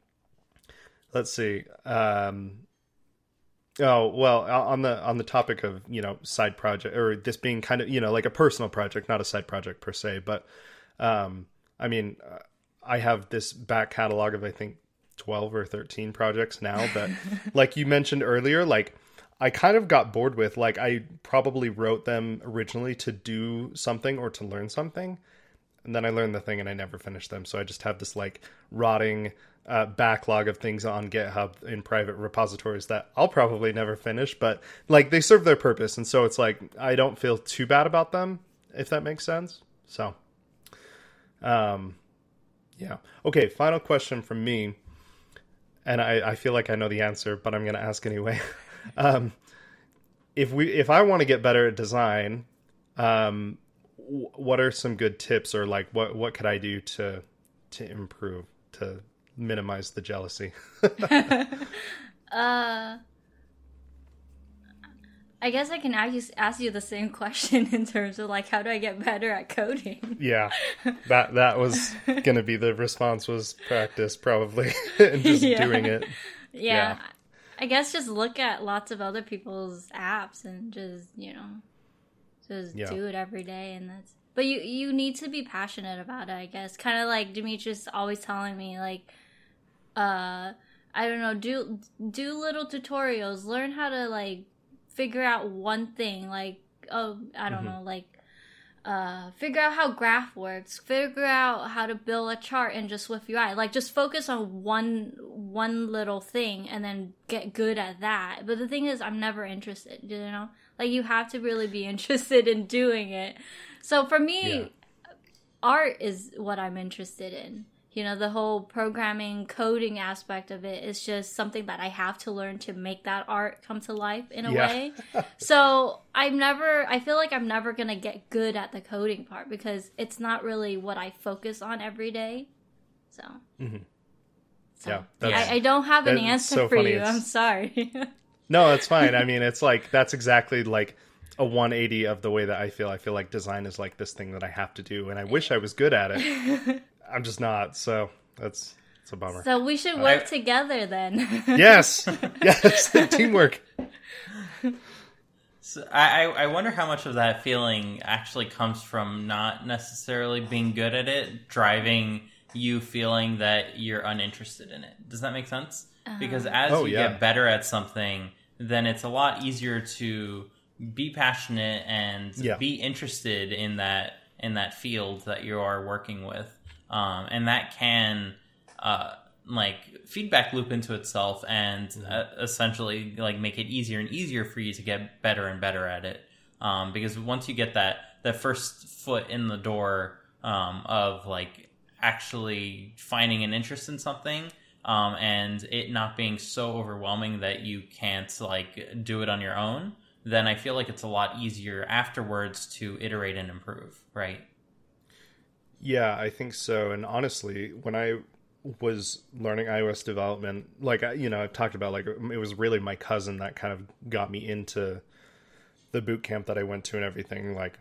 [SPEAKER 2] let's see. Um, oh well, on the on the topic of you know side project or this being kind of you know like a personal project, not a side project per se, but um, I mean, uh, I have this back catalog of I think twelve or thirteen projects now that, like you mentioned earlier, like. I kind of got bored with like I probably wrote them originally to do something or to learn something and then I learned the thing and I never finished them. So I just have this like rotting uh, backlog of things on GitHub in private repositories that I'll probably never finish, but like they serve their purpose, and so it's like I don't feel too bad about them, if that makes sense. So, um, yeah. Okay. Final question from me, and I, I feel like I know the answer, but I'm gonna ask anyway. um, if we if I want to get better at design, um, w- what are some good tips or like what what could I do to to improve to minimize the jealousy?
[SPEAKER 3] uh, I guess I can ask you, ask you the same question in terms of like how do I get better at coding?
[SPEAKER 2] yeah, that that was gonna be the response was practice probably and just
[SPEAKER 3] Yeah.
[SPEAKER 2] doing it.
[SPEAKER 3] Yeah.
[SPEAKER 2] Yeah.
[SPEAKER 3] I guess just look at lots of other people's apps and just, you know, just
[SPEAKER 2] Yeah.
[SPEAKER 3] do it every day and that's but you you need to be passionate about it, I guess. Kind of like Dimitri's always telling me like uh I don't know, do do little tutorials, learn how to like figure out one thing like oh, I don't know, like uh, figure out how graph works figure out how to build a chart and just SwiftUI like just focus on one one little thing and then get good at that but the thing is i'm never interested you know Like you have to really be interested in doing it. So for me,
[SPEAKER 2] Yeah.
[SPEAKER 3] art is what I'm interested in. You know, the whole programming, coding aspect of it is just something that I have to learn to make that art come to life in a
[SPEAKER 2] Yeah.
[SPEAKER 3] way. so I'm never, I feel like I'm never going to get good at the coding part because it's not really what I focus on every day. So, so
[SPEAKER 2] Mm-hmm. Yeah, that's-
[SPEAKER 3] I, I don't have an answer
[SPEAKER 2] so
[SPEAKER 3] for
[SPEAKER 2] funny.
[SPEAKER 3] you.
[SPEAKER 2] It's-
[SPEAKER 3] I'm sorry.
[SPEAKER 2] No, it's fine. I mean, it's like that's exactly like a 180 of the way that I feel. I feel like design is like this thing that I have to do, and I wish I was good at it. I'm just not. So that's it's a bummer.
[SPEAKER 3] so we should uh, work
[SPEAKER 1] I-
[SPEAKER 3] together then.
[SPEAKER 2] yes, yes, teamwork.
[SPEAKER 1] So I, I I wonder how much of that feeling actually comes from not necessarily being good at it, driving you feeling that you're uninterested in it. Does that make sense? Uh-huh. Because as
[SPEAKER 2] Oh,
[SPEAKER 1] you
[SPEAKER 2] yeah.
[SPEAKER 1] get better at something, then it's a lot easier to be passionate and
[SPEAKER 2] Yeah.
[SPEAKER 1] be interested in that in that field that you are working with, um, and that can uh, like feedback loop into itself and uh, essentially like make it easier and easier for you to get better and better at it. Um, because once you get that that first foot in the door um, of like actually finding an interest in something um, and it not being so overwhelming that you can't like do it on your own, then I feel like it's a lot easier afterwards to iterate and improve, right?
[SPEAKER 2] Yeah, I think so. And honestly, when I was learning iOS development, like you know, I've talked about like it was really my cousin that kind of got me into the boot camp that I went to and everything. Like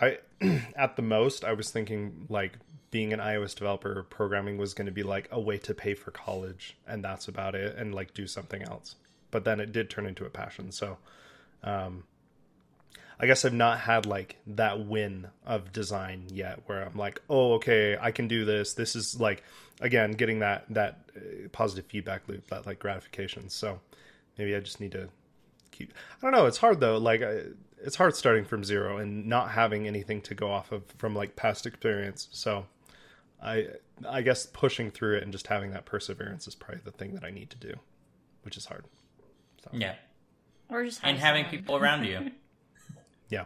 [SPEAKER 2] I at the most I was thinking like being an iOS developer programming was going to be like a way to pay for college and that's about it and like do something else. But then it did turn into a passion. So um I guess I've not had like that win of design yet where I'm like, "Oh, okay, I can do this." This is like again getting that that uh, positive feedback loop, that like gratification. So maybe I just need to keep I don't know, it's hard though. Like I, it's hard starting from zero and not having anything to go off of from like past experience. So I I guess pushing through it and just having that perseverance is probably the thing that I need to do, which is hard. So.
[SPEAKER 1] Yeah.
[SPEAKER 3] or just
[SPEAKER 1] And having
[SPEAKER 3] someone.
[SPEAKER 1] people around you.
[SPEAKER 2] Yeah.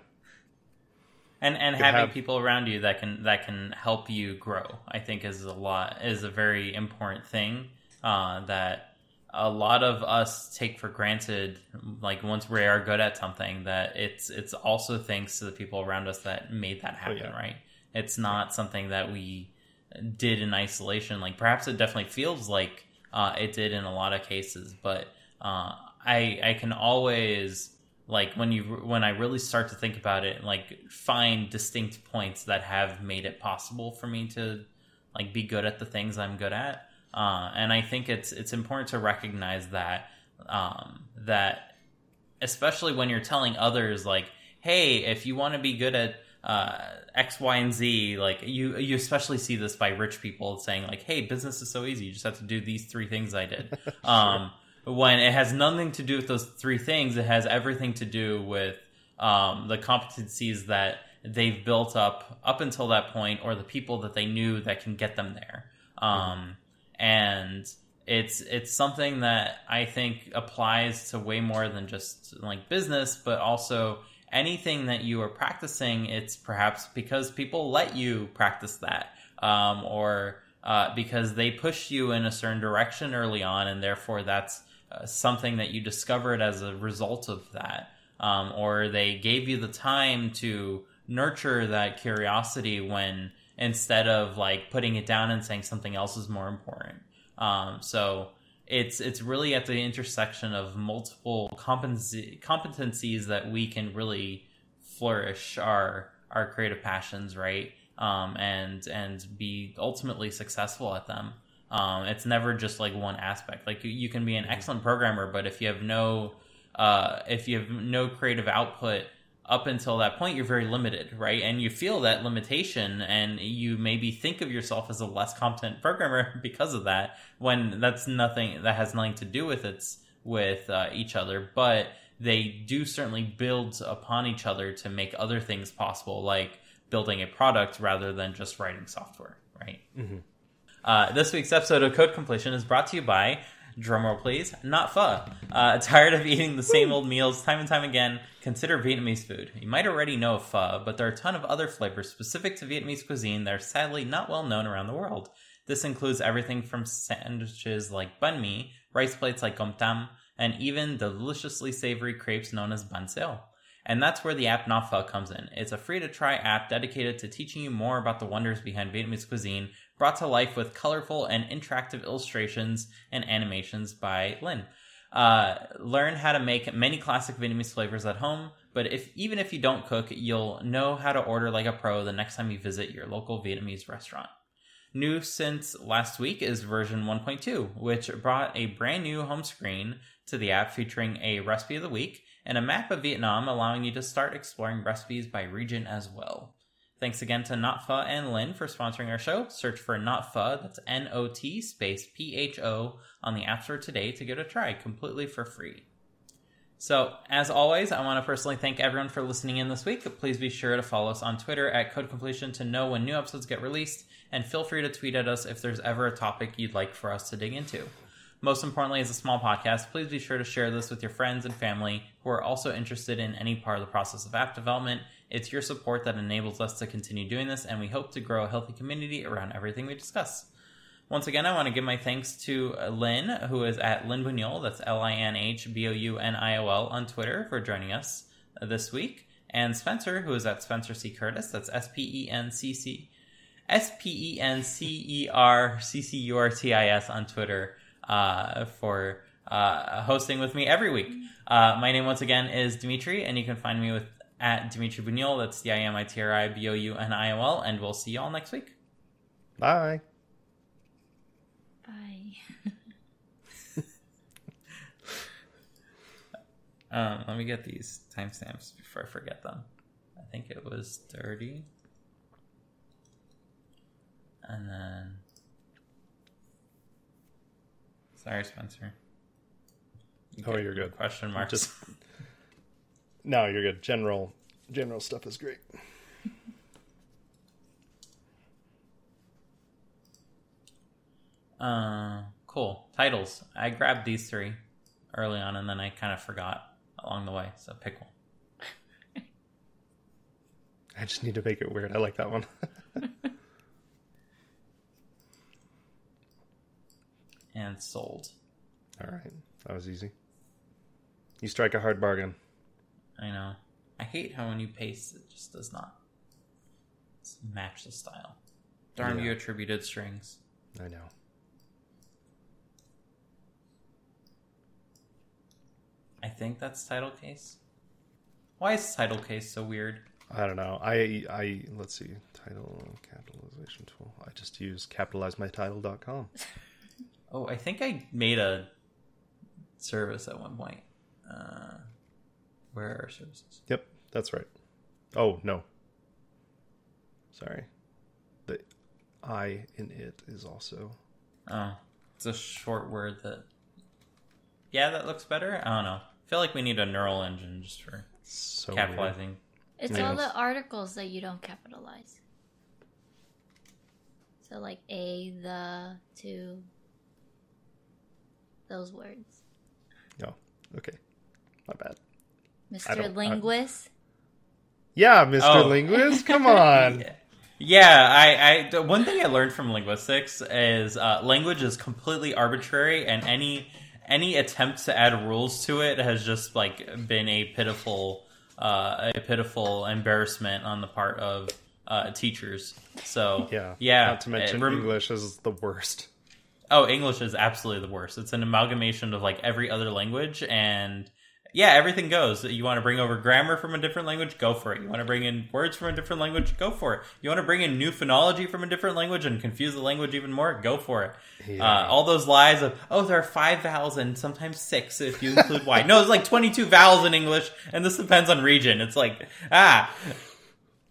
[SPEAKER 1] and and having
[SPEAKER 2] have-
[SPEAKER 1] people around you that can that can help you grow i think is a lot is a very important thing uh, that a lot of us take for granted like once we are good at something that it's it's also thanks to the people around us that made that happen
[SPEAKER 2] yeah.
[SPEAKER 1] right it's not something that we did in isolation like perhaps it definitely feels like uh, it did in a lot of cases but uh, i i can always like when you when i really start to think about it like find distinct points that have made it possible for me to like be good at the things i'm good at uh, and i think it's it's important to recognize that um, that especially when you're telling others like hey if you want to be good at uh, X, Y, and Z, like you, you especially see this by rich people saying like, "Hey, business is so easy. You just have to do these three things I did." um, when it has nothing to do with those three things, it has everything to do with um, the competencies that they've built up up until that point, or the people that they knew that can get them there. Um, and it's it's something that I think applies to way more than just like business, but also anything that you are practicing. It's perhaps because people let you practice that, um, or uh, because they push you in a certain direction early on, and therefore that's uh, something that you discovered as a result of that, um, or they gave you the time to nurture that curiosity when instead of like putting it down and saying something else is more important. Um, so it's it's really at the intersection of multiple competency, competencies that we can really flourish our our creative passions, right? Um, and and be ultimately successful at them. Um, it's never just like one aspect. Like you, you can be an excellent programmer, but if you have no uh, if you have no creative output up until that point, you're very limited, right? And you feel that limitation, and you maybe think of yourself as a less competent programmer because of that. When that's nothing that has nothing to do with it's with uh, each other, but they do certainly build upon each other to make other things possible, like building a product rather than just writing software, right? Uh, this week's episode of Code Completion is brought to you by drumroll please, not pho. Uh, tired of eating the same old meals time and time again? Consider Vietnamese food. You might already know of pho, but there are a ton of other flavors specific to Vietnamese cuisine that are sadly not well known around the world. This includes everything from sandwiches like banh mi, rice plates like com tam, and even the deliciously savory crepes known as banh xeo. And that's where the app Not Pho comes in. It's a free to try app dedicated to teaching you more about the wonders behind Vietnamese cuisine, brought to life with colorful and interactive illustrations and animations by Linh. Uh, learn how to make many classic Vietnamese flavors at home, but if even if you don't cook, you'll know how to order like a pro the next time you visit your local Vietnamese restaurant. New since last week is version 1.2, which brought a brand new home screen to the app featuring a recipe of the week and a map of Vietnam, allowing you to start exploring recipes by region as well. Thanks again to Not Pho and Linh for sponsoring our show. Search for Not Pho, that's N O T space P H O, on the App Store today to give it a try completely for free. So, as always, I want to personally thank everyone for listening in this week. Please be sure to follow us on Twitter at Code Completion to know when new episodes get released, and feel free to tweet at us if there's ever a topic you'd like for us to dig into. Most importantly, as a small podcast, please be sure to share this with your friends and family who are also interested in any part of the process of app development. It's your support that enables us to continue doing this, and we hope to grow a healthy community around everything we discuss. Once again, I want to give my thanks to uh, Linh, who is at Bouniol, that's L I N H B O U N I O L, on Twitter for joining us uh, this week, and Spencer, who is at Spencer C. Curtis, that's S P E N C C. S P E N C E R C C U R T I S on Twitter uh, for uh, hosting with me every week. Uh, my name, once again, is Dimitri, and you can find me with at Dimitri Bouniol. That's D I M I T R I B O U N I O L, and we'll see you all next week.
[SPEAKER 2] Bye.
[SPEAKER 3] Bye.
[SPEAKER 1] Um, let me get these timestamps before I forget them. I think it was 30. And then. Sorry, Spencer. You
[SPEAKER 2] Oh, you're good.
[SPEAKER 1] Question marks.
[SPEAKER 2] Just no, you're good. General general stuff is great.
[SPEAKER 1] Uh, cool. Titles. I grabbed these three early on, and then I kind of forgot along the way. So pick one.
[SPEAKER 2] I just need to make it weird. I like that one.
[SPEAKER 1] And sold.
[SPEAKER 2] All right, that was easy. You strike a hard bargain.
[SPEAKER 1] I know. I hate how when you paste, it just does not match the style. Darn you attributed strings.
[SPEAKER 2] I know.
[SPEAKER 1] I think that's title case. Why is title case so weird?
[SPEAKER 2] I don't know. I I let's see. Title capitalization tool. I just use capitalizemytitle.com.
[SPEAKER 1] Oh, I think I made a service at one point. Uh, where are our services?
[SPEAKER 2] Yep, that's right. Oh no. Sorry. The I in it is also
[SPEAKER 1] Oh, it's a short word that. Yeah, that looks better. I don't know. I feel like we need a neural engine just for
[SPEAKER 2] so weird.
[SPEAKER 1] capitalizing.
[SPEAKER 3] It's
[SPEAKER 2] Yeah.
[SPEAKER 3] all the articles that you don't capitalize. So like a, the, to, those words.
[SPEAKER 2] Oh, okay. My bad.
[SPEAKER 3] Mr.
[SPEAKER 2] don't- I-
[SPEAKER 3] Linguist.
[SPEAKER 2] Yeah, Mr.
[SPEAKER 1] Oh.
[SPEAKER 2] Linguist, come on.
[SPEAKER 1] Yeah, I, I the one thing I learned from linguistics is uh, language is completely arbitrary, and any any attempt to add rules to it has just like been a pitiful uh, a pitiful embarrassment on the part of uh, teachers. So
[SPEAKER 2] Yeah.
[SPEAKER 1] yeah.
[SPEAKER 2] Not to mention
[SPEAKER 1] rem-
[SPEAKER 2] English is the worst.
[SPEAKER 1] Oh, English is absolutely the worst. It's an amalgamation of like every other language and yeah, everything goes. You want to bring over grammar from a different language, go for it. You want to bring in words from a different language, go for it. You want to bring in new phonology from a different language and confuse the language even more, go for it.
[SPEAKER 2] Yeah.
[SPEAKER 1] Uh, all those lies of oh, there are five vowels and sometimes six if you include y. No, it's like twenty-two vowels in English, and this depends on region. It's like ah,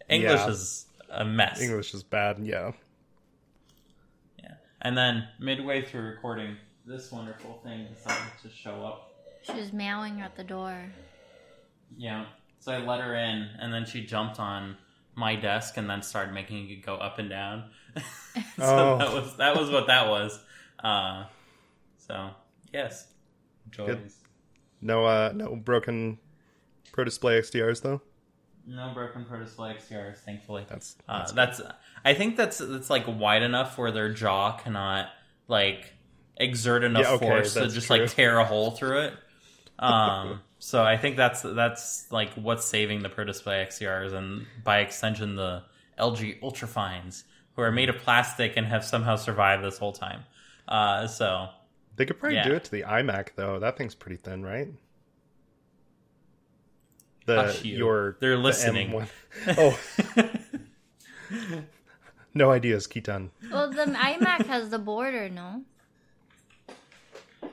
[SPEAKER 1] English
[SPEAKER 2] Yeah.
[SPEAKER 1] is a mess.
[SPEAKER 2] English is bad, yeah.
[SPEAKER 1] Yeah. And then midway through recording, this wonderful thing decided to show up.
[SPEAKER 3] She was meowing at the door.
[SPEAKER 1] Yeah. So I let her in, and then she jumped on my desk and then started making it go up and down. so
[SPEAKER 2] Oh.
[SPEAKER 1] that was that was what that was. Uh, so Yes. Joys.
[SPEAKER 2] No, uh, no broken Pro Display XDRs though.
[SPEAKER 1] No broken Pro Display XDRs, thankfully.
[SPEAKER 2] That's
[SPEAKER 1] Uh, that's I think that's that's like wide enough where their jaw cannot like exert enough
[SPEAKER 2] Yeah, okay,
[SPEAKER 1] force to just
[SPEAKER 2] true.
[SPEAKER 1] like tear a hole through it. Um, so I think that's that's like what's saving the Pro Display XDRs and by extension the LG Ultrafines, who are made of plastic and have somehow survived this whole time. Uh, so
[SPEAKER 2] they could probably
[SPEAKER 1] Yeah.
[SPEAKER 2] do it to the iMac though. That thing's pretty thin, right? The
[SPEAKER 1] Hush you.
[SPEAKER 2] your
[SPEAKER 1] They're listening.
[SPEAKER 2] M1 Oh, no ideas, Kitan.
[SPEAKER 3] Well, the iMac has the border, no?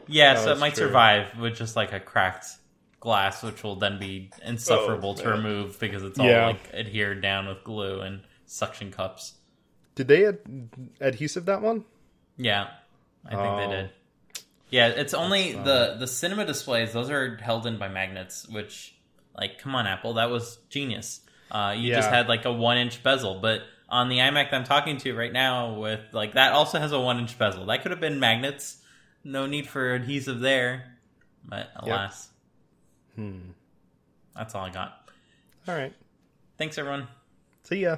[SPEAKER 1] yeah,
[SPEAKER 2] Oh,
[SPEAKER 1] so it might
[SPEAKER 2] true.
[SPEAKER 1] survive with just like a cracked glass, which will then be insufferable to remove because it's all
[SPEAKER 2] Yeah.
[SPEAKER 1] like adhered down with glue and suction cups.
[SPEAKER 2] Did they ad- adhesive that one?
[SPEAKER 1] Yeah, I think
[SPEAKER 2] Oh.
[SPEAKER 1] they did. Yeah, it's only the the cinema displays; those are held in by magnets. Which, like, come on, Apple, that was genius. Uh, you just had like a one inch bezel, but on the iMac that I'm talking to right now, with like that also has a one inch bezel. That could have been magnets. No need for adhesive there, but alas,
[SPEAKER 2] Hmm.
[SPEAKER 1] that's all I got.
[SPEAKER 2] All right.
[SPEAKER 1] Thanks, everyone.
[SPEAKER 2] See ya.